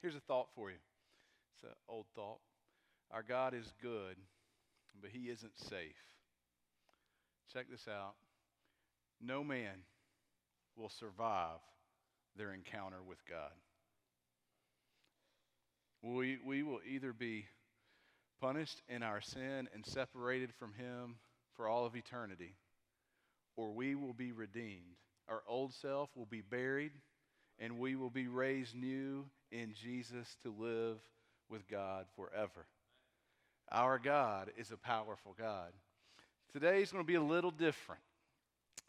Here's a thought for you. It's an old thought. Our God is good, but he isn't safe. Check this out. No man will survive their encounter with God. We, we will either be punished in our sin and separated from Him for all of eternity, or we will be redeemed. Our old self will be buried, and we will be raised new in Jesus to live with God forever. Our God is a powerful God. Today is going to be a little different.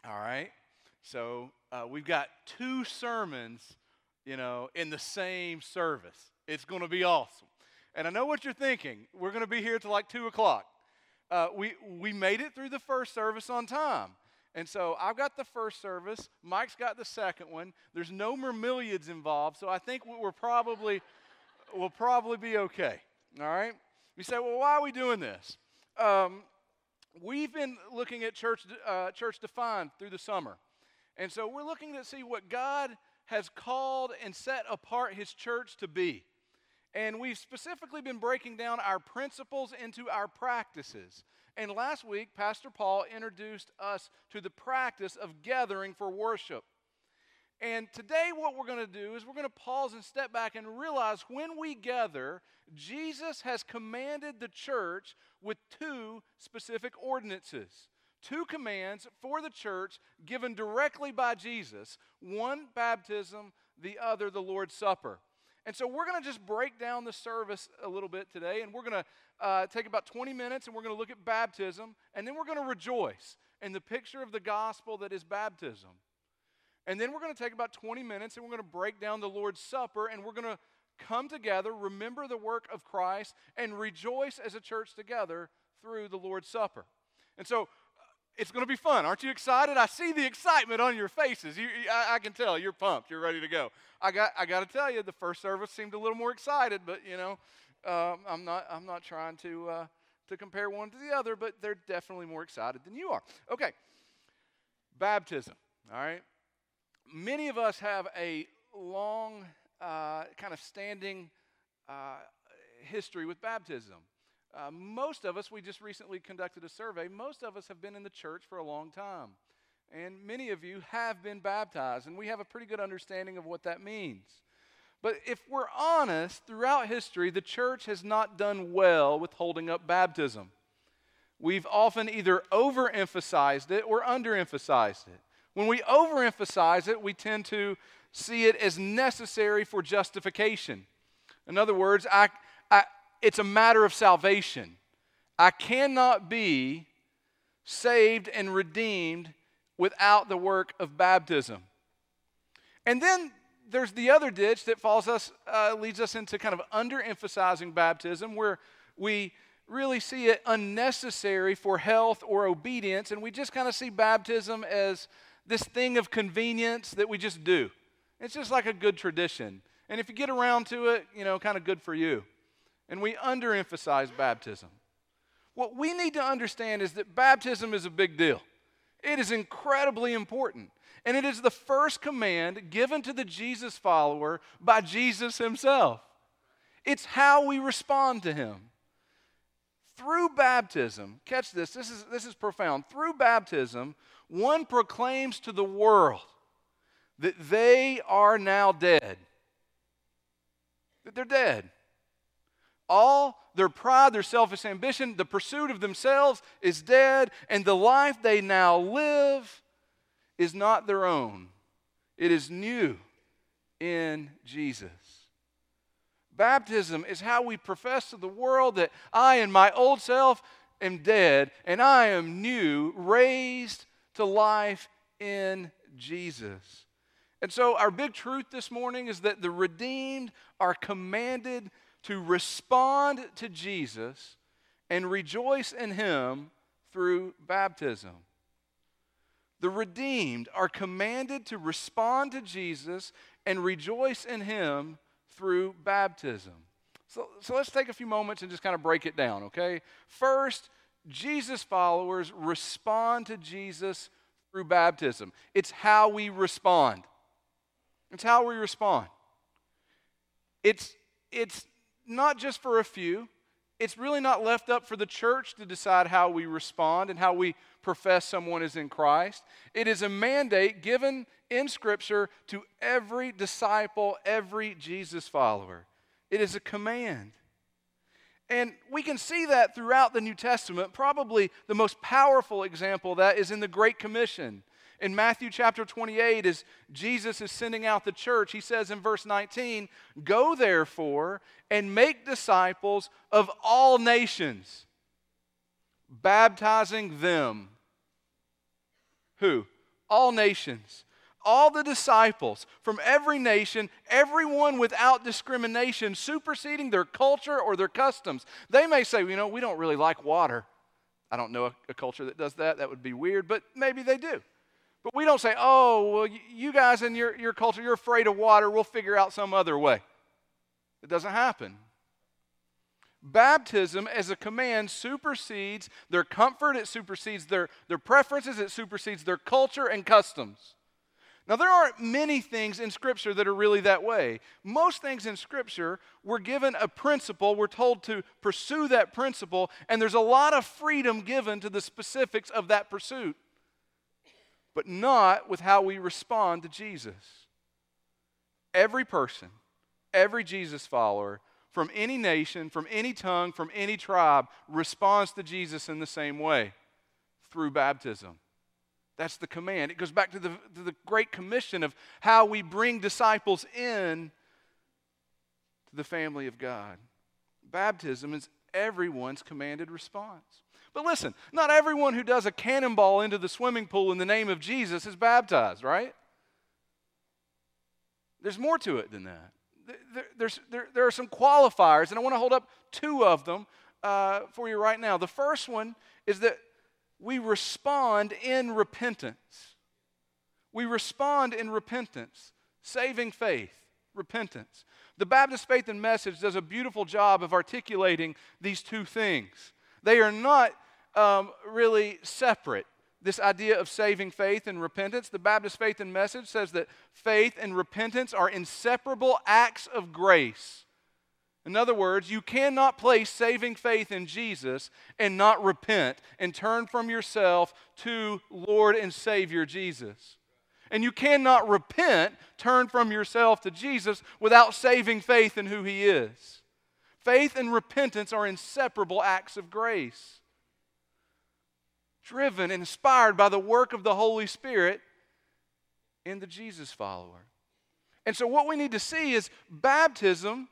All right? So uh, we've got two sermons, you know, in the same service. It's going to be awesome. And I know what you're thinking. We're going to be here till like 2 o'clock. Uh, we, we made it through the first service on time. And so I've got the first service. Mike's got the second one. There's no Mermillions involved, so I think we're probably we'll probably be okay. All right. You say, well, why are we doing this? Um, we've been looking at church uh, church defined through the summer, and so we're looking to see what God has called and set apart His church to be. And we've specifically been breaking down our principles into our practices. And last week, Pastor Paul introduced us to the practice of gathering for worship. And today, what we're going to do is we're going to pause and step back and realize when we gather, Jesus has commanded the church with two specific ordinances. Two commands for the church given directly by Jesus one, baptism, the other, the Lord's Supper. And so we're going to just break down the service a little bit today, and we're going to uh, take about 20 minutes and we're going to look at baptism, and then we're going to rejoice in the picture of the gospel that is baptism. And then we're going to take about 20 minutes and we're going to break down the Lord's Supper, and we're going to come together, remember the work of Christ, and rejoice as a church together through the Lord's Supper. And so it's going to be fun. Aren't you excited? I see the excitement on your faces. You, I, I, can tell you're pumped. You're ready to go. I got, I got to tell you, the first service seemed a little more excited, but you know, um, I'm not, I'm not trying to, uh, to compare one to the other, but they're definitely more excited than you are. Okay, baptism. All right, many of us have a long, uh, kind of standing uh, history with baptism. Uh, most of us, we just recently conducted a survey, most of us have been in the church for a long time. And many of you have been baptized, and we have a pretty good understanding of what that means. But if we're honest, throughout history, the church has not done well with holding up baptism. We've often either overemphasized it or underemphasized it. When we overemphasize it, we tend to see it as necessary for justification. In other words, I, it's a matter of salvation. I cannot be saved and redeemed without the work of baptism. And then there's the other ditch that falls us, uh, leads us into kind of underemphasizing baptism, where we really see it unnecessary for health or obedience, and we just kind of see baptism as this thing of convenience that we just do. It's just like a good tradition. And if you get around to it, you know, kind of good for you and we underemphasize baptism. What we need to understand is that baptism is a big deal. It is incredibly important. And it is the first command given to the Jesus follower by Jesus himself. It's how we respond to him. Through baptism, catch this, this is, this is profound. Through baptism, one proclaims to the world that they are now dead, that they're dead all their pride, their selfish ambition, the pursuit of themselves is dead, and the life they now live is not their own. It is new in Jesus. Baptism is how we profess to the world that I and my old self am dead, and I am new, raised to life in Jesus. And so, our big truth this morning is that the redeemed are commanded to respond to Jesus and rejoice in Him through baptism. The redeemed are commanded to respond to Jesus and rejoice in Him through baptism. So, so let's take a few moments and just kind of break it down, okay? First, Jesus followers respond to Jesus through baptism. It's how we respond. It's how we respond. It's it's not just for a few, it's really not left up for the church to decide how we respond and how we profess someone is in Christ. It is a mandate given in Scripture to every disciple, every Jesus follower. It is a command. And we can see that throughout the New Testament. Probably the most powerful example that is in the Great Commission. In Matthew chapter 28, as Jesus is sending out the church, he says in verse 19, Go therefore and make disciples of all nations, baptizing them. Who? All nations. All the disciples from every nation, everyone without discrimination, superseding their culture or their customs. They may say, you know, we don't really like water. I don't know a, a culture that does that. That would be weird, but maybe they do. But we don't say, oh, well, you guys in your, your culture, you're afraid of water. We'll figure out some other way. It doesn't happen. Baptism as a command supersedes their comfort, it supersedes their, their preferences, it supersedes their culture and customs. Now, there aren't many things in Scripture that are really that way. Most things in Scripture, we're given a principle, we're told to pursue that principle, and there's a lot of freedom given to the specifics of that pursuit but not with how we respond to Jesus. Every person, every Jesus follower, from any nation, from any tongue, from any tribe, responds to Jesus in the same way through baptism. That's the command. It goes back to the, to the Great Commission of how we bring disciples in to the family of God. Baptism is everyone's commanded response. But listen, not everyone who does a cannonball into the swimming pool in the name of Jesus is baptized, right? There's more to it than that. There, there's, there, there are some qualifiers, and I want to hold up two of them uh, for you right now. The first one is that we respond in repentance. We respond in repentance, saving faith, repentance. The Baptist Faith and Message does a beautiful job of articulating these two things. They are not um, really separate. This idea of saving faith and repentance, the Baptist Faith and Message says that faith and repentance are inseparable acts of grace. In other words, you cannot place saving faith in Jesus and not repent and turn from yourself to Lord and Savior Jesus. And you cannot repent, turn from yourself to Jesus without saving faith in who He is. Faith and repentance are inseparable acts of grace. Driven, inspired by the work of the Holy Spirit in the Jesus follower. And so, what we need to see is baptism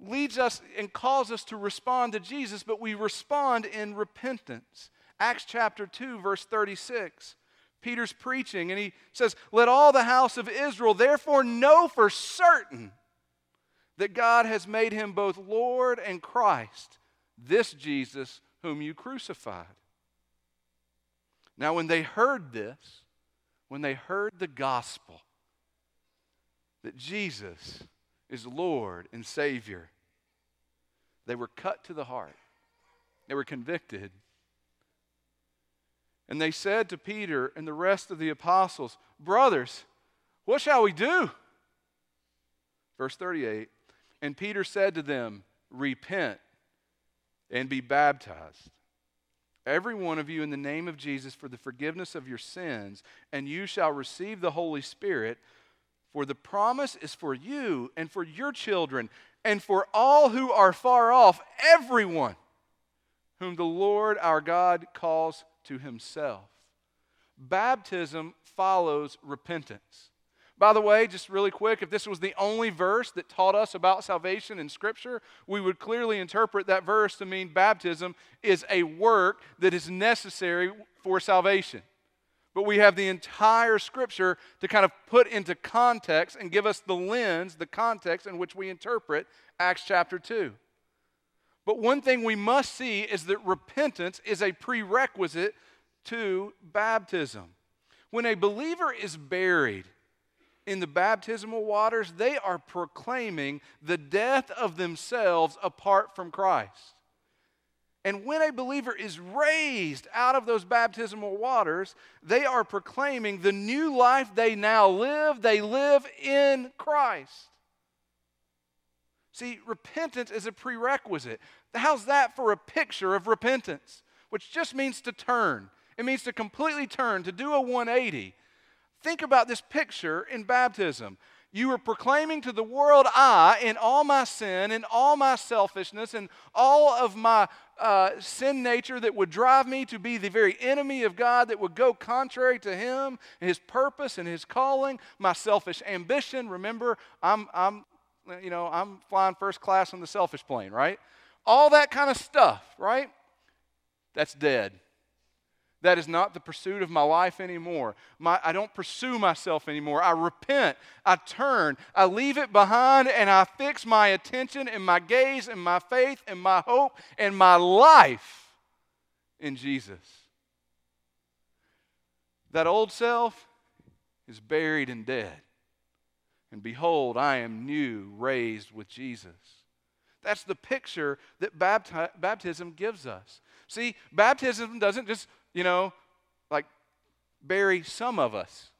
leads us and calls us to respond to Jesus, but we respond in repentance. Acts chapter 2, verse 36. Peter's preaching, and he says, Let all the house of Israel therefore know for certain that God has made him both Lord and Christ, this Jesus whom you crucified. Now, when they heard this, when they heard the gospel that Jesus is Lord and Savior, they were cut to the heart. They were convicted. And they said to Peter and the rest of the apostles, Brothers, what shall we do? Verse 38 and Peter said to them, Repent and be baptized, every one of you, in the name of Jesus, for the forgiveness of your sins, and you shall receive the Holy Spirit. For the promise is for you and for your children and for all who are far off, everyone whom the Lord our God calls to himself. Baptism follows repentance. By the way, just really quick, if this was the only verse that taught us about salvation in Scripture, we would clearly interpret that verse to mean baptism is a work that is necessary for salvation. But we have the entire Scripture to kind of put into context and give us the lens, the context in which we interpret Acts chapter 2. But one thing we must see is that repentance is a prerequisite to baptism. When a believer is buried, in the baptismal waters, they are proclaiming the death of themselves apart from Christ. And when a believer is raised out of those baptismal waters, they are proclaiming the new life they now live, they live in Christ. See, repentance is a prerequisite. How's that for a picture of repentance? Which just means to turn. It means to completely turn, to do a 180. Think about this picture in baptism. You were proclaiming to the world, I, in all my sin, in all my selfishness, and all of my uh, sin nature that would drive me to be the very enemy of God, that would go contrary to Him, His purpose, and His calling, my selfish ambition. Remember, I'm, I'm, you know, I'm flying first class on the selfish plane, right? All that kind of stuff, right? That's dead. That is not the pursuit of my life anymore. My, I don't pursue myself anymore. I repent. I turn. I leave it behind and I fix my attention and my gaze and my faith and my hope and my life in Jesus. That old self is buried and dead. And behold, I am new, raised with Jesus. That's the picture that bapti- baptism gives us. See, baptism doesn't just you know, like bury some of us.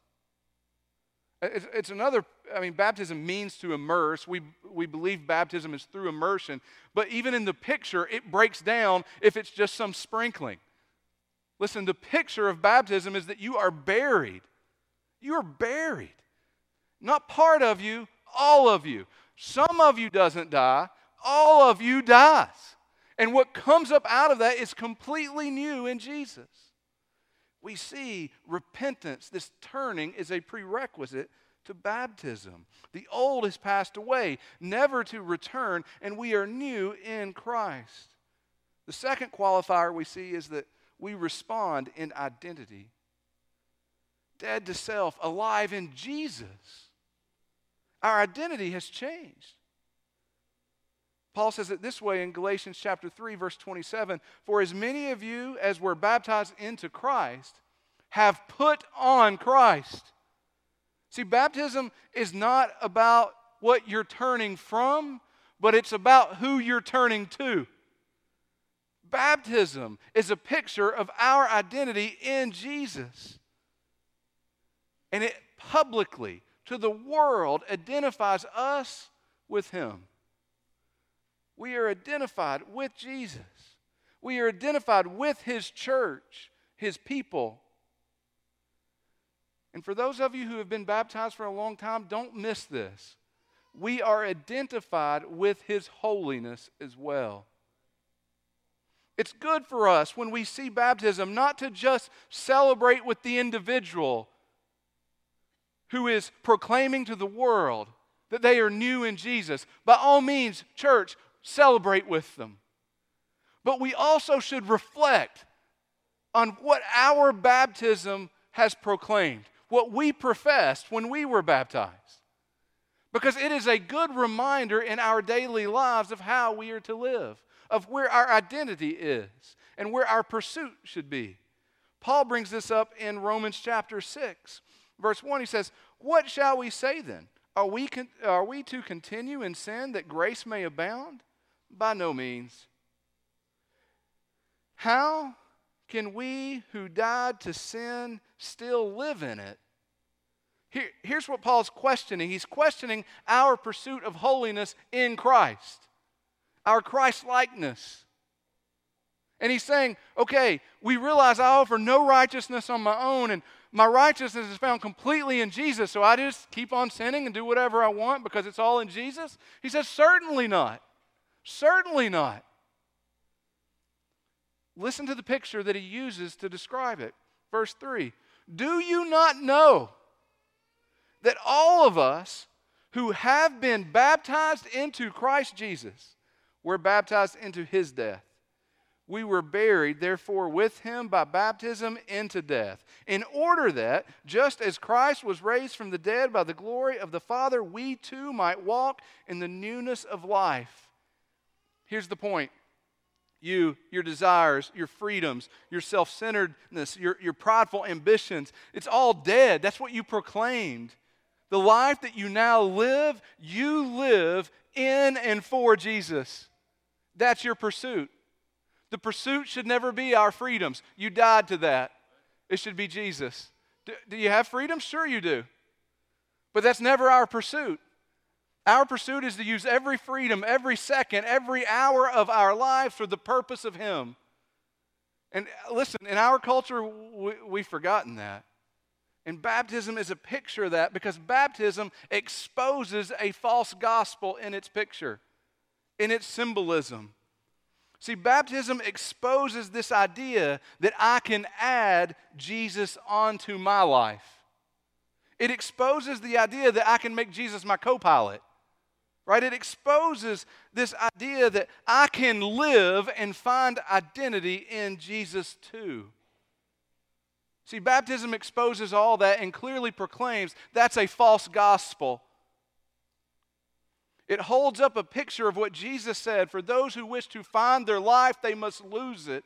It's, it's, another, I mean, baptism means to immerse. We, we believe baptism is through immersion. But even in the picture, it breaks down if it's just some sprinkling. Listen, the picture of baptism is that you are buried. You are buried. Not part of you, all of you. Some of you doesn't die, all of you dies. And what comes up out of that is completely new in Jesus we see repentance, this turning, is a prerequisite to baptism. The old has passed away, never to return, and we are new in Christ. The second qualifier we see is that we respond in identity. Dead to self, alive in Jesus. Our identity has changed. Paul says it this way in Galatians chapter 3 verse 27, for as many of you as were baptized into Christ have put on Christ. See, baptism is not about what you're turning from, but it's about who you're turning to. Baptism is a picture of our identity in Jesus. And it publicly, to the world, identifies us with Him. We are identified with Jesus. We are identified with His church, His people. And for those of you who have been baptized for a long time, don't miss this. We are identified with His holiness as well. It's good for us when we see baptism not to just celebrate with the individual who is proclaiming to the world that they are new in Jesus. By all means, church, celebrate with them. But we also should reflect on what our baptism has proclaimed, what we professed when we were baptized. Because it is a good reminder in our daily lives of how we are to live, of where our identity is, and where our pursuit should be. Paul brings this up in Romans chapter 6, verse 1. He says, What shall we say then? Are we, con- are we to continue in sin that grace may abound? By no means. How can we who died to sin still live in it? Here, here's what Paul's questioning he's questioning our pursuit of holiness in Christ, our Christ likeness. And he's saying, okay, we realize I offer no righteousness on my own, and my righteousness is found completely in Jesus, so I just keep on sinning and do whatever I want because it's all in Jesus? He says, certainly not. Certainly not. Listen to the picture that he uses to describe it. Verse 3 Do you not know that all of us who have been baptized into Christ Jesus were baptized into his death? We were buried, therefore, with him by baptism into death, in order that, just as Christ was raised from the dead by the glory of the Father, we too might walk in the newness of life. Here's the point you, your desires, your freedoms, your self centeredness, your, your prideful ambitions, it's all dead. That's what you proclaimed. The life that you now live, you live in and for Jesus. That's your pursuit. The pursuit should never be our freedoms. You died to that. It should be Jesus. Do, do you have freedom? Sure, you do. But that's never our pursuit. Our pursuit is to use every freedom, every second, every hour of our lives for the purpose of Him. And listen, in our culture, we, we've forgotten that. And baptism is a picture of that because baptism exposes a false gospel in its picture, in its symbolism. See, baptism exposes this idea that I can add Jesus onto my life. It exposes the idea that I can make Jesus my co pilot right? It exposes this idea that I can live and find identity in Jesus too. See, baptism exposes all that and clearly proclaims that's a false gospel. It holds up a picture of what Jesus said for those who wish to find their life, they must lose it.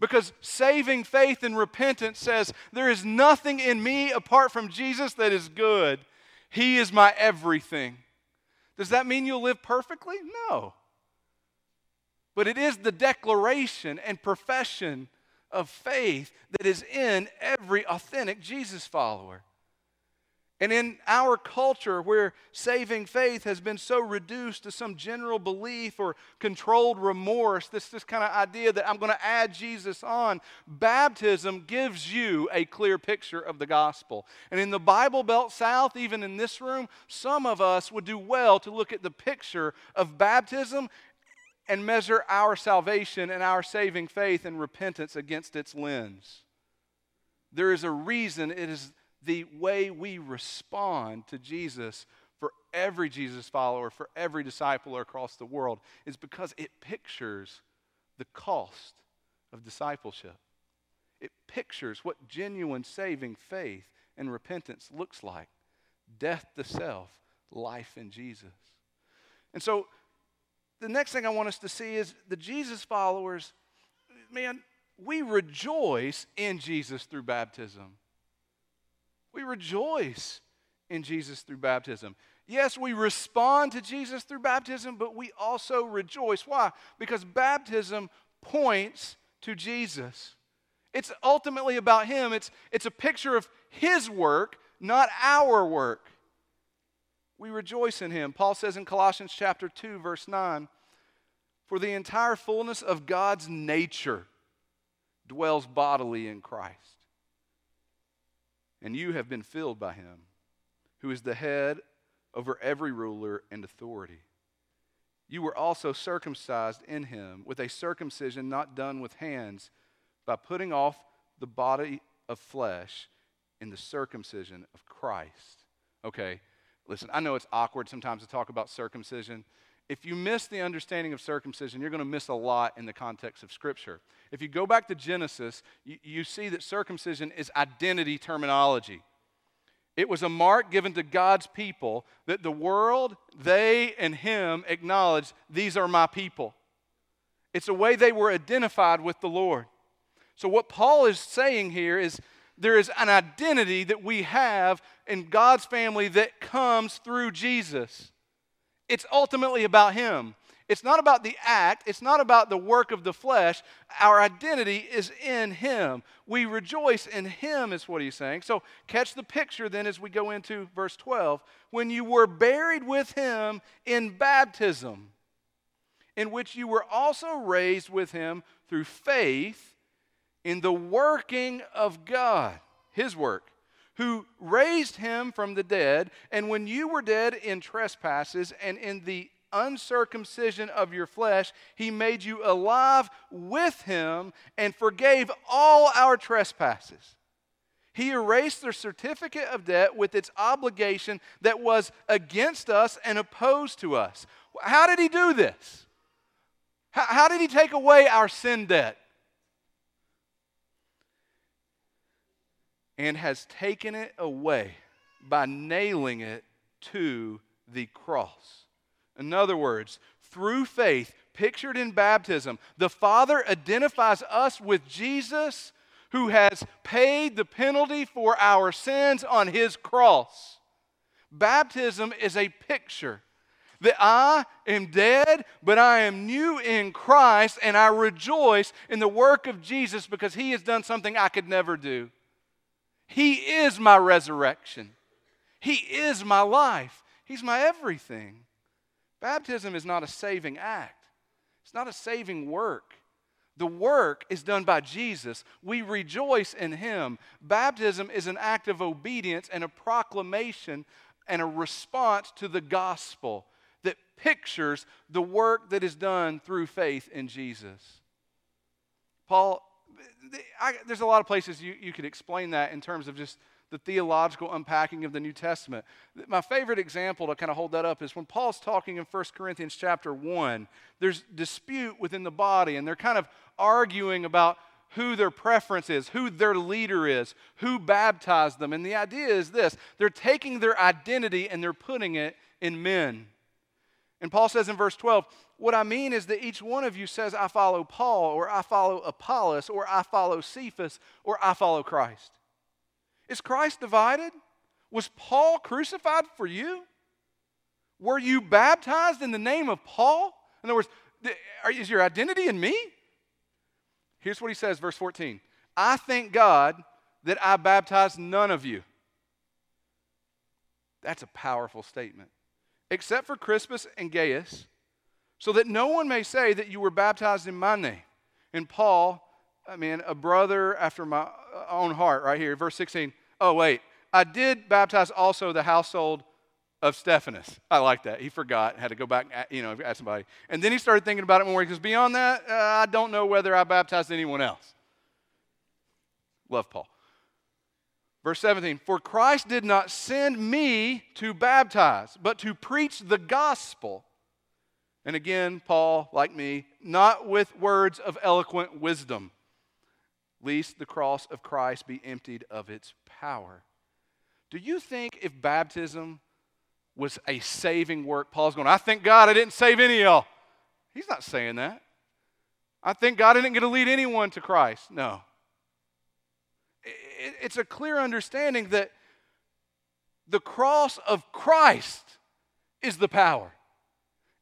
Because saving faith and repentance says, There is nothing in me apart from Jesus that is good. He is my everything. Does that mean you'll live perfectly? No. But it is the declaration and profession of faith that is in every authentic Jesus follower. And in our culture, where saving faith has been so reduced to some general belief or controlled remorse, this, this kind of idea that I'm going to add Jesus on, baptism gives you a clear picture of the gospel. And in the Bible Belt South, even in this room, some of us would do well to look at the picture of baptism and measure our salvation and our saving faith and repentance against its lens. There is a reason it is the way we respond to Jesus for every Jesus follower, for every disciple across the world, is because it pictures the cost of discipleship. It pictures what genuine saving faith and repentance looks like death to self, life in Jesus. And so, the next thing I want us to see is the Jesus followers, man, we rejoice in Jesus through baptism. We rejoice in Jesus through baptism. Yes, we respond to Jesus through baptism, but we also rejoice. Why? Because baptism points to Jesus. It's ultimately about Him, it's, it's a picture of His work, not our work. We rejoice in Him. Paul says in Colossians chapter 2, verse 9, For the entire fullness of God's nature dwells bodily in Christ and you have been filled by him, who is the head over every ruler and authority. You were also circumcised in him with a circumcision not done with hands, by putting off the body of flesh in the circumcision of Christ. Okay, listen, I know it's awkward sometimes to talk about circumcision if you miss the understanding of circumcision, you're going to miss a lot in the context of Scripture. If you go back to Genesis, you, you, see that circumcision is identity terminology. It was a mark given to God's people that the world, they, and Him acknowledged these are my people. It's a way they were identified with the Lord. So, what Paul is saying here is there is an identity that we have in God's family that comes through Jesus. It's ultimately about Him. It's not about the act, it's not about the work of the flesh. Our identity is in Him. We rejoice in Him, is what He's saying. So, catch the picture then as we go into verse 12. When you were buried with Him in baptism, in which you were also raised with Him through faith in the working of God, His work who raised him from the dead, and when you were dead in trespasses and in the uncircumcision of your flesh, he made you alive with him and forgave all our trespasses. He erased the certificate of debt with its obligation that was against us and opposed to us. How did he do this? How, did he take away our sin debt? And has taken it away by nailing it to the cross. In other words, through faith, pictured in baptism, the Father identifies us with Jesus who has paid the penalty for our sins on his cross. Baptism is a picture that I am dead, but I am new in Christ, and I rejoice in the work of Jesus because he has done something I could never do. He is my resurrection. He is my life. He's my everything. Baptism is not a saving act, it's not a saving work. The work is done by Jesus. We rejoice in Him. Baptism is an act of obedience and a proclamation and a response to the gospel that pictures the work that is done through faith in Jesus. Paul, I, there's a lot of places you, you could explain that in terms of just the theological unpacking of the New Testament. My favorite example to kind of hold that up is when Paul's talking in 1 Corinthians chapter 1, there's dispute within the body, and they're kind of arguing about who their preference is, who their leader is, who baptized them. And the idea is this they're taking their identity and they're putting it in men. And Paul says in verse 12, What I mean is that each one of you says, I follow Paul, or I follow Apollos, or I follow Cephas, or I follow Christ. Is Christ divided? Was Paul crucified for you? Were you baptized in the name of Paul? In other words, is your identity in me? Here's what he says, verse 14 I thank God that I baptized none of you. That's a powerful statement. Except for Crispus and Gaius, so that no one may say that you were baptized in my name. And Paul, I mean, a brother after my own heart, right here, verse 16. Oh, wait, I did baptize also the household of Stephanas. I like that. He forgot, had to go back and you know, ask somebody. And then he started thinking about it more. Goes, Beyond that, uh, I don't know whether I baptized anyone else. Love Paul. Verse 17 For Christ did not send me to baptize, but to preach the gospel. And again, Paul, like me, not with words of eloquent wisdom, lest the cross of Christ be emptied of its power. Do you think if baptism was a saving work, Paul's going, I thank God I didn't save any of y'all? He's not saying that. I think God didn't get to lead anyone to Christ. No. It's a clear understanding that the cross of Christ is the power.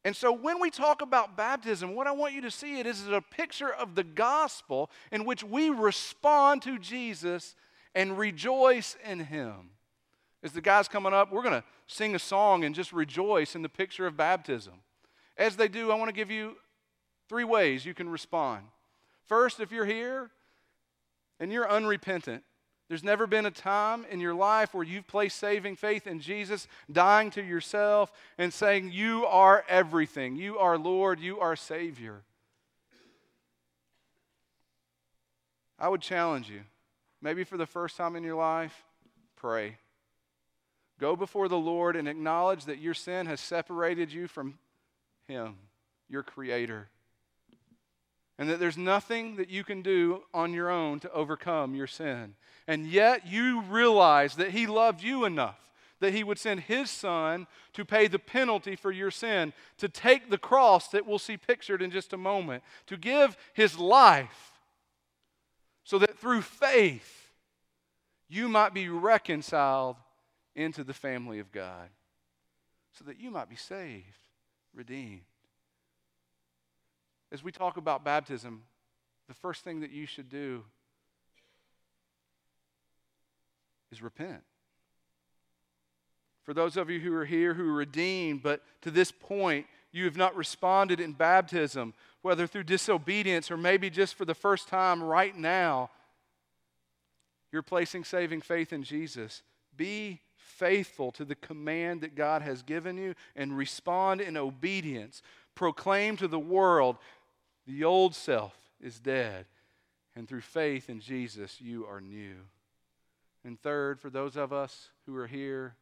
And so when we talk about baptism, what I want you to see it is a picture of the gospel in which we respond to Jesus and rejoice in him. As the guys coming up, we're going to sing a song and just rejoice in the picture of baptism. As they do, I want to give you three ways you can respond. First, if you're here and you're unrepentant, there's never been a time in your life where you've placed saving faith in Jesus, dying to yourself, and saying, You are everything. You are Lord. You are Savior. I would challenge you, maybe for the first time in your life, pray. Go before the Lord and acknowledge that your sin has separated you from Him, your Creator and that there's nothing that you can do on your own to overcome your sin. And yet you realize that He loved you enough that He would send His Son to pay the penalty for your sin, to take the cross that we'll see pictured in just a moment, to give His life so that through faith you might be reconciled into the family of God, so that you might be saved, redeemed. As we talk about baptism, the first thing that you should do is repent. For those of you who are here who are redeemed, but to this point you have not responded in baptism, whether through disobedience or maybe just for the first time right now, you're placing saving faith in Jesus. Be faithful to the command that God has given you and respond in obedience. Proclaim to the world the old self is dead, and through faith in Jesus, you are new. And third, for those of us who are here,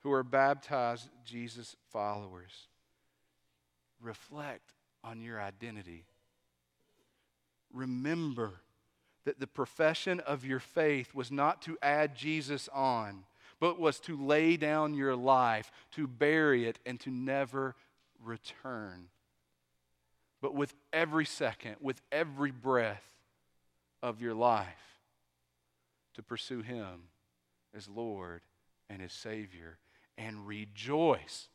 who are baptized Jesus followers, reflect on your identity. Remember that the profession of your faith was not to add Jesus on, but was to lay down your life, to bury it, and to never return but with every second, with every breath of your life, to pursue Him as Lord and as Savior and rejoice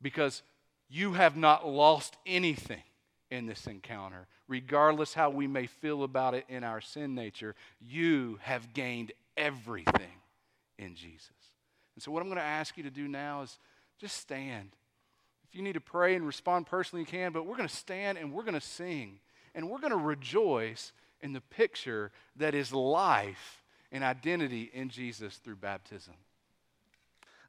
because you have not lost anything in this encounter. Regardless how we may feel about it in our sin nature, you have gained everything in Jesus. And so, what I'm going to ask you to do now is just stand. If you need to pray and respond personally, you can, but we're going to stand and we're going to sing and we're going to rejoice in the picture that is life and identity in Jesus through baptism.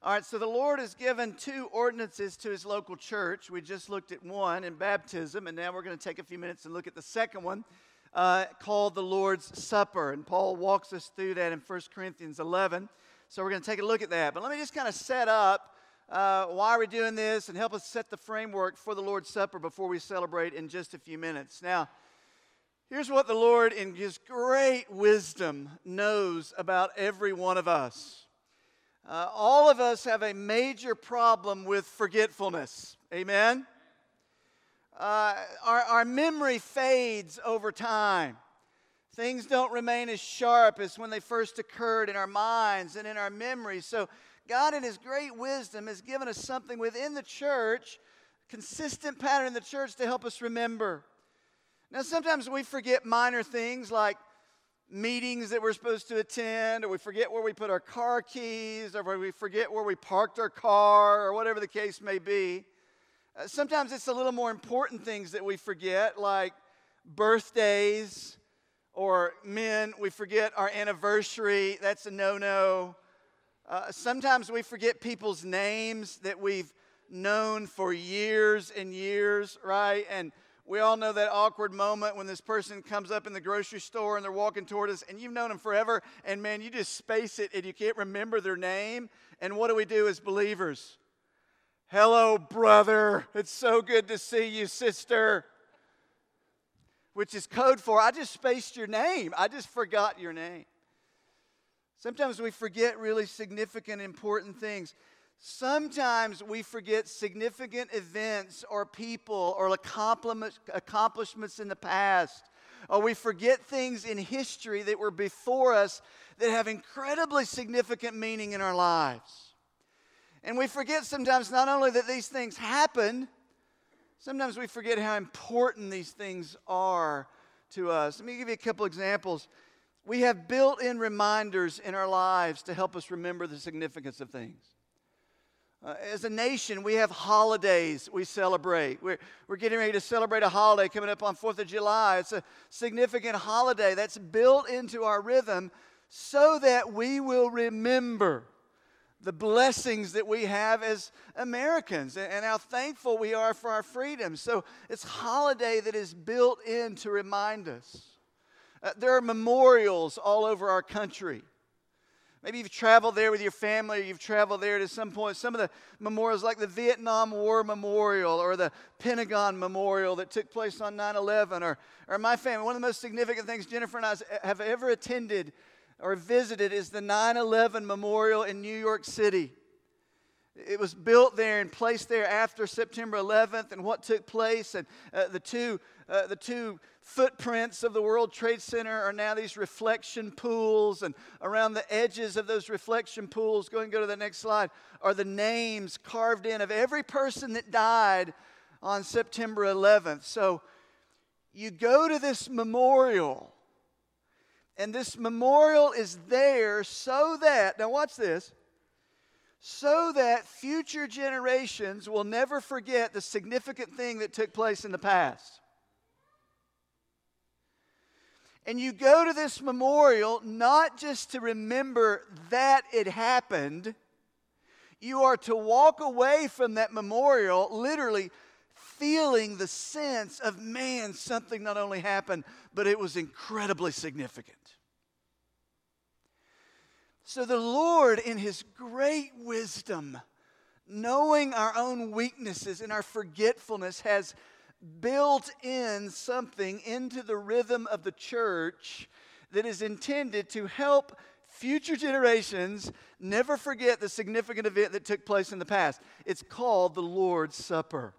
All right, so the Lord has given two ordinances to his local church. We just looked at one in baptism, and now we're going to take a few minutes and look at the second one uh, called the Lord's Supper. And Paul walks us through that in 1 Corinthians 11. So we're going to take a look at that. But let me just kind of set up uh, why are we're doing this and help us set the framework for the Lord's Supper before we celebrate in just a few minutes. Now, here's what the Lord, in His great wisdom, knows about every one of us. Uh, all of us have a major problem with forgetfulness. Amen? Uh, our, our memory fades over time. Things don't remain as sharp as when they first occurred in our minds and in our memories. So, God, in His great wisdom, has given us something within the church, consistent pattern in the church to help us remember. Now, sometimes we forget minor things like meetings that we're supposed to attend, or we forget where we put our car keys, or we forget where we parked our car, or whatever the case may be. Uh, sometimes it's a little more important things that we forget, like birthdays, or men, we forget our anniversary. That's a no no. Uh, sometimes we forget people's names that we've known for years and years, right? And we all know that awkward moment when this person comes up in the grocery store and they're walking toward us and you've known them forever and man, you just space it and you can't remember their name. And what do we do as believers? Hello, brother. It's so good to see you, sister. Which is code for I just spaced your name. I just forgot your name. Sometimes we forget really significant, important things. Sometimes we forget significant events or people or accomplishments in the past. Or we forget things in history that were before us that have incredibly significant meaning in our lives. And we forget sometimes not only that these things happened, sometimes we forget how important these things are to us. Let me give you a couple examples. We have built in reminders in our lives to help us remember the significance of things. Uh, as a nation, we have holidays we celebrate. We're, we're getting ready to celebrate a holiday coming up on 4th of July. It's a significant holiday that's built into our rhythm so that we will remember the blessings that we have as Americans and, and how thankful we are for our freedom. So it's holiday that is built in to remind us. Uh, there are memorials all over our country. Maybe you've traveled there with your family, or you've traveled there to some point. Some of the memorials, like the Vietnam War Memorial or the Pentagon Memorial that took place on 9 11, or, or my family. One of the most significant things Jennifer and I have ever attended or visited is the 9 11 Memorial in New York City. It was built there and placed there after September 11th and what took place. And uh, the, two, uh, the two footprints of the World Trade Center are now these reflection pools, and around the edges of those reflection pools, go and go to the next slide, are the names carved in of every person that died on September 11th. So you go to this memorial, and this memorial is there so that, now watch this, so that future generations will never forget the significant thing that took place in the past. And you go to this memorial not just to remember that it happened, you are to walk away from that memorial literally feeling the sense of man, something not only happened, but it was incredibly significant. So the Lord, in His great wisdom, knowing our own weaknesses and our forgetfulness, has built in something into the rhythm of the church that is intended to help future generations never forget the significant event that took place in the past. It's called the Lord's Supper.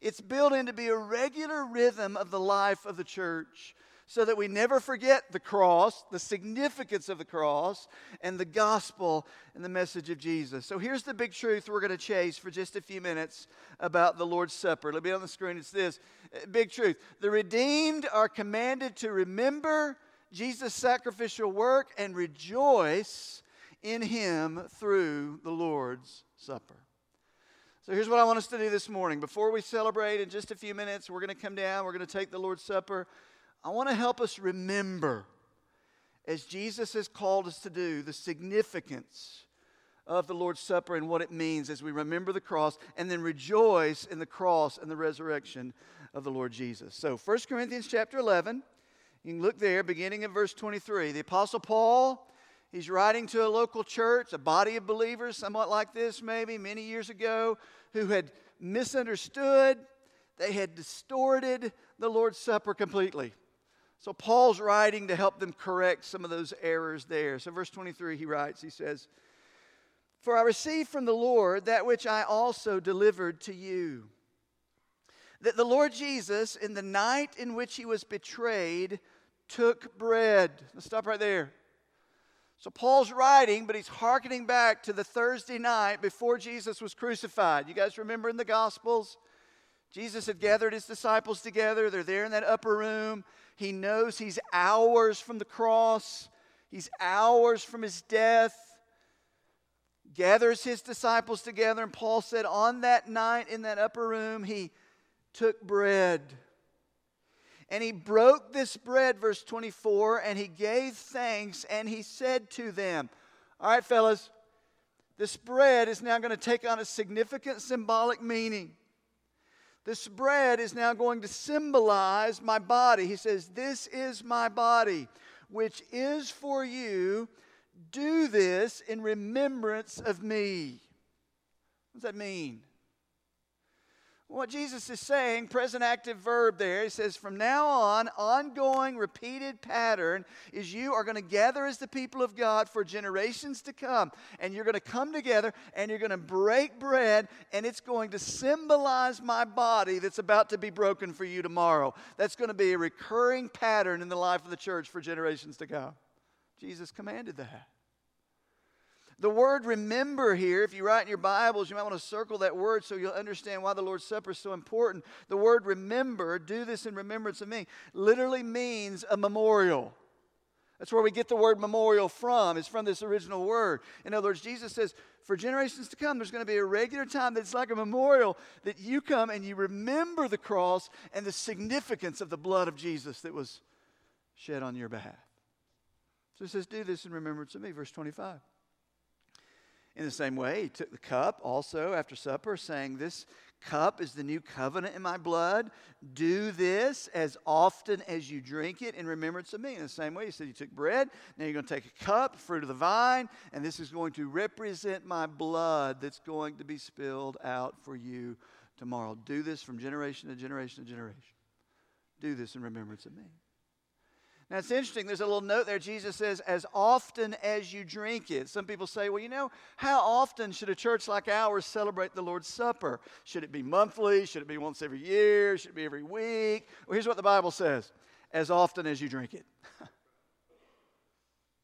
It's built in to be a regular rhythm of the life of the church so that we never forget the cross, the significance of the cross, and the gospel and the message of Jesus. So here's the big truth we're going to chase for just a few minutes about the Lord's Supper. Let me be on the screen. It's this uh, big truth. The redeemed are commanded to remember Jesus' sacrificial work and rejoice in Him through the Lord's Supper. So here's what I want us to do this morning. Before we celebrate in just a few minutes, we're going to come down, we're going to take the Lord's Supper. I want to help us remember, as Jesus has called us to do, the significance of the Lord's Supper and what it means as we remember the cross and then rejoice in the cross and the resurrection of the Lord Jesus. So 1 Corinthians chapter 11, you can look there beginning in verse 23. The Apostle Paul He's writing to a local church, a body of believers, somewhat like this maybe, many years ago, who had misunderstood, they had distorted the Lord's Supper completely. So Paul's writing to help them correct some of those errors there. So, verse 23, he writes, he says, For I received from the Lord that which I also delivered to you. That the Lord Jesus, in the night in which he was betrayed, took bread. Let's stop right there. So Paul's writing, but he's hearkening back to the Thursday night before Jesus was crucified. You guys remember in the Gospels? Jesus had gathered his disciples together. They're there in that upper room. He knows he's hours from the cross, he's hours from his death. Gathers his disciples together, and Paul said, On that night in that upper room, he took bread. And he broke this bread, verse 24, and he gave thanks and he said to them, All right, fellas, this bread is now going to take on a significant symbolic meaning. This bread is now going to symbolize my body. He says, This is my body, which is for you. Do this in remembrance of me. What does that mean? What Jesus is saying, present active verb there, he says, from now on, ongoing, repeated pattern is you are going to gather as the people of God for generations to come. And you're going to come together and you're going to break bread, and it's going to symbolize my body that's about to be broken for you tomorrow. That's going to be a recurring pattern in the life of the church for generations to come. Jesus commanded that. The word remember here, if you write in your Bibles, you might want to circle that word so you'll understand why the Lord's Supper is so important. The word remember, do this in remembrance of me, literally means a memorial. That's where we get the word memorial from. It's from this original word. In other words, Jesus says, for generations to come, there's going to be a regular time that's like a memorial that you come and you remember the cross and the significance of the blood of Jesus that was shed on your behalf. So he says, Do this in remembrance of me. Verse 25. In the same way, he took the cup also after supper, saying, This cup is the new covenant in my blood. Do this as often as you drink it in remembrance of me. In the same way, he said, You took bread, now you're going to take a cup, fruit of the vine, and this is going to represent my blood that's going to be spilled out for you tomorrow. Do this from generation to generation to generation. Do this in remembrance of me. Now it's interesting, there's a little note there. Jesus says, as often as you drink it. Some people say, well, you know, how often should a church like ours celebrate the Lord's Supper? Should it be monthly? Should it be once every year? Should it be every week? Well, here's what the Bible says as often as you drink it.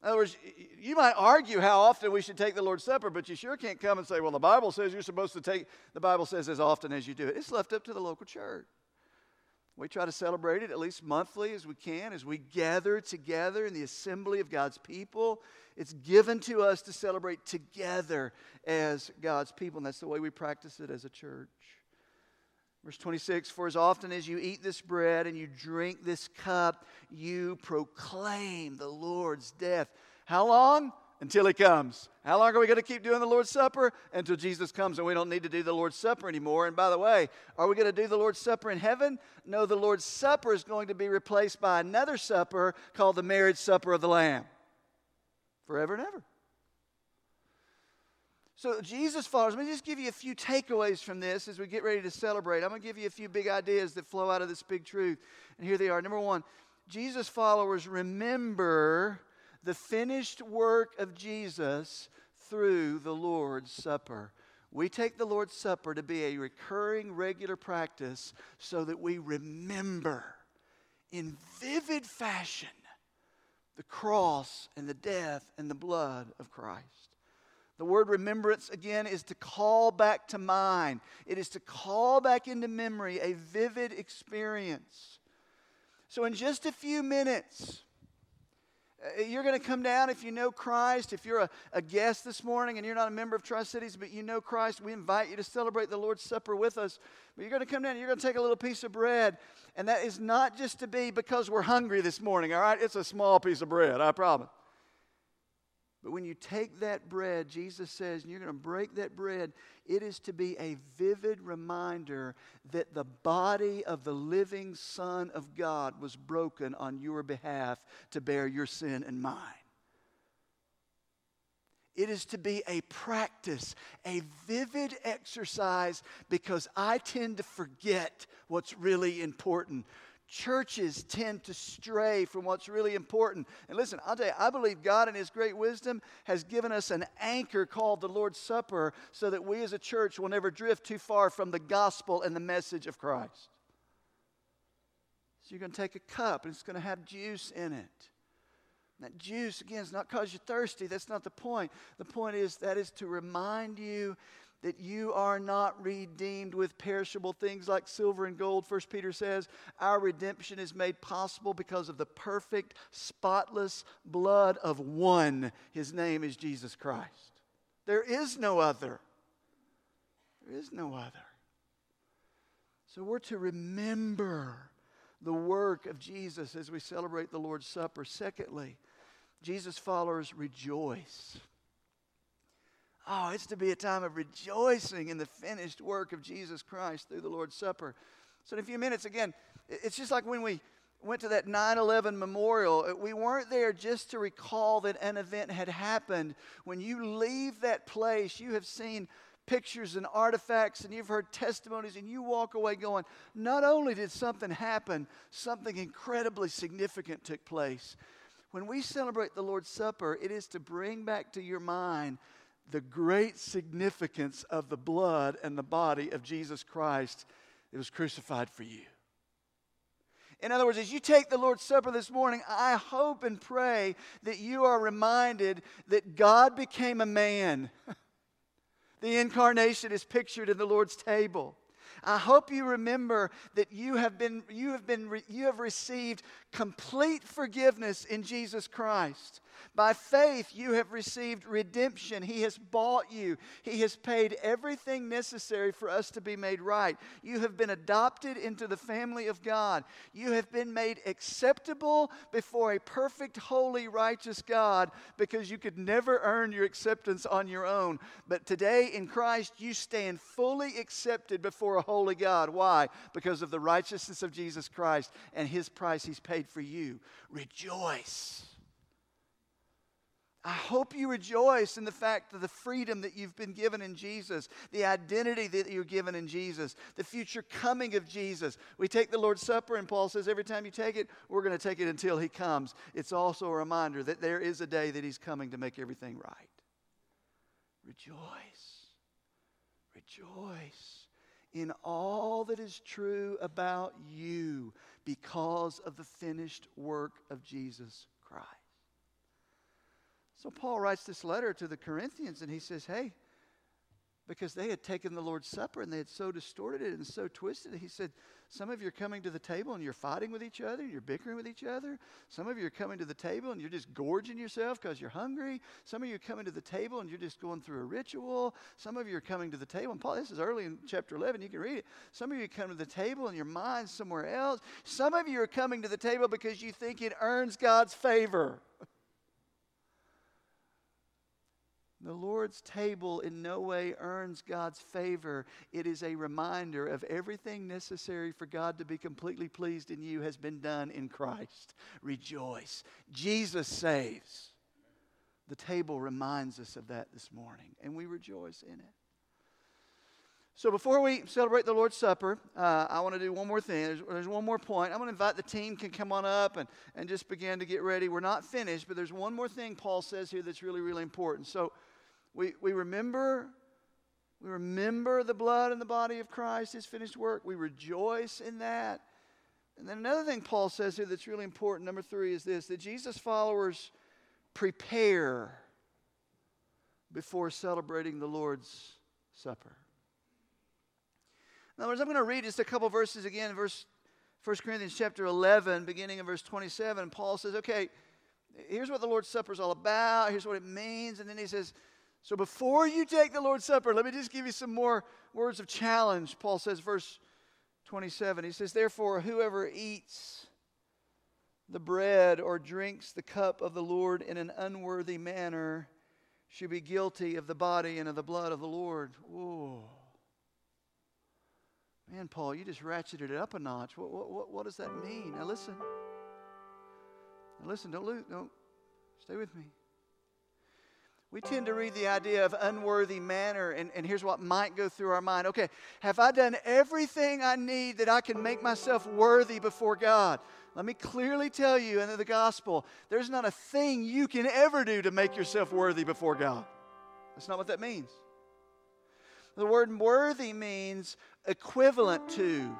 In other words, you might argue how often we should take the Lord's Supper, but you sure can't come and say, well, the Bible says you're supposed to take, the Bible says as often as you do it. It's left up to the local church. We try to celebrate it at least monthly as we can, as we gather together in the assembly of God's people. It's given to us to celebrate together as God's people, and that's the way we practice it as a church. Verse 26 For as often as you eat this bread and you drink this cup, you proclaim the Lord's death. How long? Until he comes. How long are we going to keep doing the Lord's Supper? Until Jesus comes and we don't need to do the Lord's Supper anymore. And by the way, are we going to do the Lord's Supper in heaven? No, the Lord's Supper is going to be replaced by another supper called the marriage supper of the Lamb. Forever and ever. So, Jesus followers, let me just give you a few takeaways from this as we get ready to celebrate. I'm going to give you a few big ideas that flow out of this big truth. And here they are. Number one, Jesus followers remember the finished work of Jesus through the Lord's Supper. We take the Lord's Supper to be a recurring, regular practice so that we remember in vivid fashion the cross and the death and the blood of Christ. The word remembrance, again, is to call back to mind. It is to call back into memory a vivid experience. So, in just a few minutes, Uh, you're going to come down if you know Christ. If you're a, a guest this morning and you're not a member of Tri Cities, but you know Christ, we invite you to celebrate the Lord's Supper with us. But you're going to come down and you're going to take a little piece of bread. And that is not just to be because we're hungry this morning, all right? It's a small piece of bread, I promise. But when you take that bread, Jesus says, and you're going to break that bread, it is to be a vivid reminder that the body of the living Son of God was broken on your behalf to bear your sin and mine. It is to be a practice, a vivid exercise, because I tend to forget what's really important churches tend to stray from what's really important. And listen, I'll tell you, I believe God in His great wisdom has given us an anchor called the Lord's Supper so that we as a church will never drift too far from the gospel and the message of Christ. So you're going to take a cup and it's going to have juice in it. That juice, again, is not because you're thirsty. That's not the point. The point is that is to remind you that you are not redeemed with perishable things like silver and gold. First Peter says, Our redemption is made possible because of the perfect, spotless blood of one. His name is Jesus Christ. There is no other. There is no other. So we're to remember the work of Jesus as we celebrate the Lord's Supper. Secondly, Jesus' followers rejoice. Oh, it's to be a time of rejoicing in the finished work of Jesus Christ through the Lord's Supper. So, in a few minutes, again, it's just like when we went to that 9 11 memorial, uh, we weren't there just to recall that an event had happened. When you leave that place, you have seen pictures and artifacts and you've heard testimonies and you walk away going, not only did something happen, something incredibly significant took place. When we celebrate the Lord's Supper, it is to bring back to your mind the great significance of the blood and the body of Jesus Christ that was crucified for you. In other words, as you take the Lord's Supper this morning, I hope and pray that you are reminded that God became a man. the incarnation is pictured in the Lord's table. I hope you remember that you have been you have been you have received complete forgiveness in Jesus Christ. By faith, you have received redemption. He has bought you, He has paid everything necessary for us to be made right. You have been adopted into the family of God. You have been made acceptable before a perfect, holy, righteous God because you could never earn your acceptance on your own. But today in Christ, you stand fully accepted before a holy God. Why? Because of the righteousness of Jesus Christ and His price He's paid for you. Rejoice. I hope you rejoice in the fact of the freedom that you've been given in Jesus, the identity that you're given in Jesus, the future coming of Jesus. We take the Lord's Supper, and Paul says every time you take it, we're going to take it until He comes. It's also a reminder that there is a day that He's coming to make everything right. Rejoice. Rejoice in all that is true about you because of the finished work of Jesus Christ. So Paul writes this letter to the Corinthians and he says, Hey, because they had taken the Lord's Supper and they had so distorted it and so twisted it. He said, Some of you are coming to the table and you're fighting with each other, and you're bickering with each other. Some of you are coming to the table and you're just gorging yourself because you're hungry. Some of you are coming to the table and you're just going through a ritual. Some of you are coming to the table, and Paul, this is early in chapter 11, you can read it. Some of you come to the table and your mind's somewhere else. Some of you are coming to the table because you think it earns God's favor. The Lord's table in no way earns God's favor. It is a reminder of everything necessary for God to be completely pleased in you has been done in Christ. Rejoice. Jesus saves. The table reminds us of that this morning, and we rejoice in it. So before we celebrate the Lord's Supper, uh, I want to do one more thing. There's, there's, one more point. I'm going to invite the team can come on up and, and just begin to get ready. We're not finished, but there's one more thing Paul says here that's really, really important. So we, we remember we remember the blood and the body of Christ, his finished work. We rejoice in that. And then another thing Paul says here that's really important, number three, is this that Jesus' followers prepare before celebrating the Lord's Supper. In other words, I'm going to read just a couple verses again, verse 1 Corinthians chapter 11, beginning in verse 27. Paul says, okay, here's what the Lord's Supper is all about. Here's what it means. And then he says, So before you take the Lord's Supper, let me just give you some more words of challenge. Paul says, verse 27, he says, Therefore, whoever eats the bread or drinks the cup of the Lord in an unworthy manner should be guilty of the body and of the blood of the Lord. Man, Paul, you just ratcheted it up a notch. What, what, what does that mean? Now, listen. Now, listen, don't lose, don't stay with me. We tend to read the idea of unworthy manner, and, and here's what might go through our mind. Okay, have I done everything I need that I can make myself worthy before God? Let me clearly tell you in the gospel there's not a thing you can ever do to make yourself worthy before God. That's not what that means. The word worthy means equivalent to.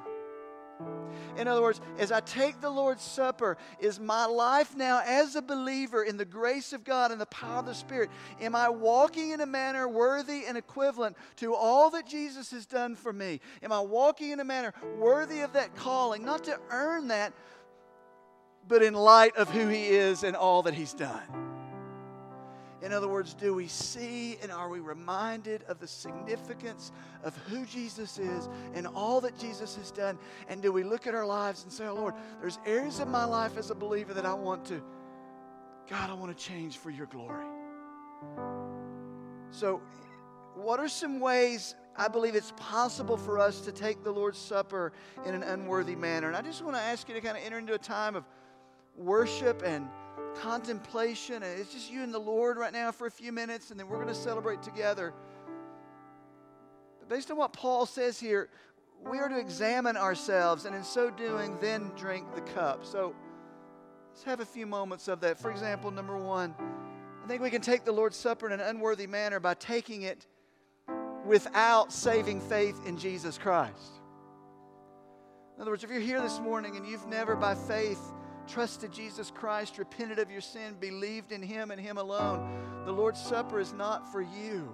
In other words, as I take the Lord's Supper, is my life now as a believer in the grace of God and the power of the Spirit, am I walking in a manner worthy and equivalent to all that Jesus has done for me? Am I walking in a manner worthy of that calling? Not to earn that, but in light of who He is and all that He's done. In other words, do we see and are we reminded of the significance of who Jesus is and all that Jesus has done? And do we look at our lives and say, Oh Lord, there's areas of my life as a believer that I want to, God, I want to change for your glory. So, what are some ways I believe it's possible for us to take the Lord's Supper in an unworthy manner? And I just want to ask you to kind of enter into a time of worship and contemplation. And it's just you and the Lord right now for a few minutes, and then we're going to celebrate together. But based on what Paul says here, we are to examine ourselves, and in so doing, then drink the cup. So let's have a few moments of that. For example, number one, I think we can take the Lord's Supper in an unworthy manner by taking it without saving faith in Jesus Christ. In other words, if you're here this morning and you've never by faith trusted Jesus Christ, repented of your sin, believed in Him and Him alone, the Lord's Supper is not for you.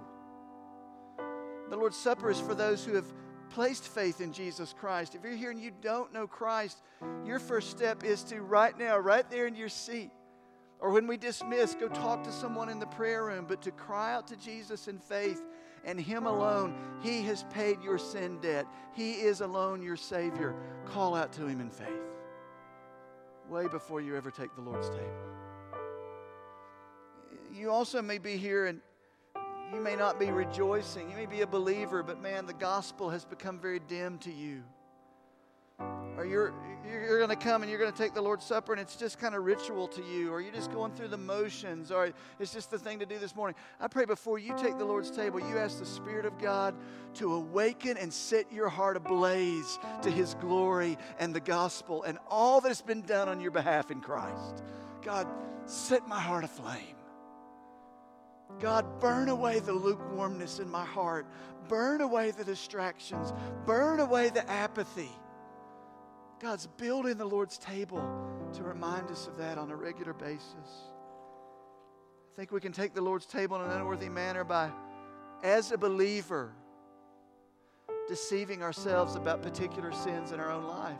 The Lord's Supper is for those who have placed faith in Jesus Christ. If you're here and you don't know Christ, your first step is to right now, right there in your seat, or when we dismiss, go talk to someone in the prayer room, but to cry out to Jesus in faith and Him alone. He has paid your sin debt. He is alone your Savior. Call out to Him in faith way before you ever take the Lord's table. You also may be here and you may not be rejoicing. You may be a believer, but man, the gospel has become very dim to you. Or you're, you're going to come and you're going to take the Lord's Supper and it's just kind of ritual to you, or you're just going through the motions, or it's just the thing to do this morning. I pray before you take the Lord's table, you ask the Spirit of God to awaken and set your heart ablaze to His glory and the gospel and all that has been done on your behalf in Christ. God, set my heart aflame. God, burn away the lukewarmness in my heart. Burn away the distractions. Burn away the apathy. God's building the Lord's table to remind us of that on a regular basis. I think we can take the Lord's table in an unworthy manner by, as a believer, deceiving ourselves about particular sins in our own life.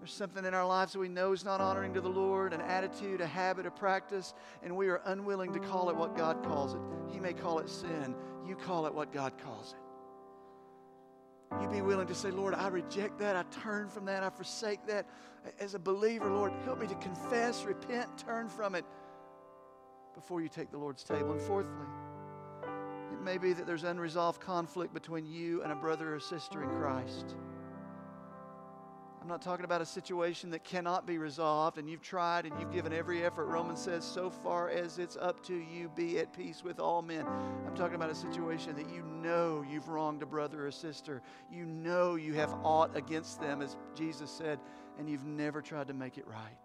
There's something in our lives that we know is not honoring to the Lord, an attitude, a habit, a practice, and we are unwilling to call it what God calls it. He may call it sin. You call it what God calls it you be willing to say, Lord, I reject that. I turn from that. I forsake that. As a believer, Lord, help me to confess, repent, turn from it before you take the Lord's table. And fourthly, it may be that there's unresolved conflict between you and a brother or sister in Christ. I'm not talking about a situation that cannot be resolved and you've tried and you've given every effort. Romans says, so far as it's up to you, be at peace with all men. I'm talking about a situation that you know you've wronged a brother or sister. You know you have aught against them, as Jesus said, and you've never tried to make it right.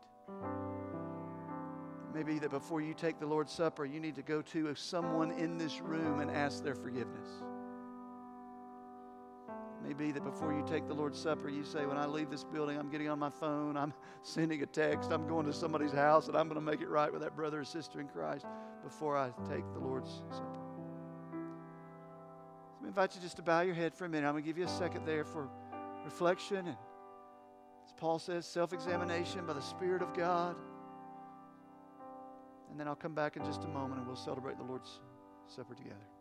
Maybe that before you take the Lord's Supper, you need to go to someone in this room and ask their forgiveness may be that before you take the Lord's Supper, you say, When I leave this building, I'm getting on my phone, I'm sending a text, I'm going to somebody's house, and I'm going to make it right with that brother or sister in Christ before I take the Lord's Supper. I invite you just to bow your head for a minute. I'm going to give you a second there for reflection and, as Paul says, self examination by the Spirit of God. and then I'll come back in just a moment and we'll celebrate the Lord's Supper together.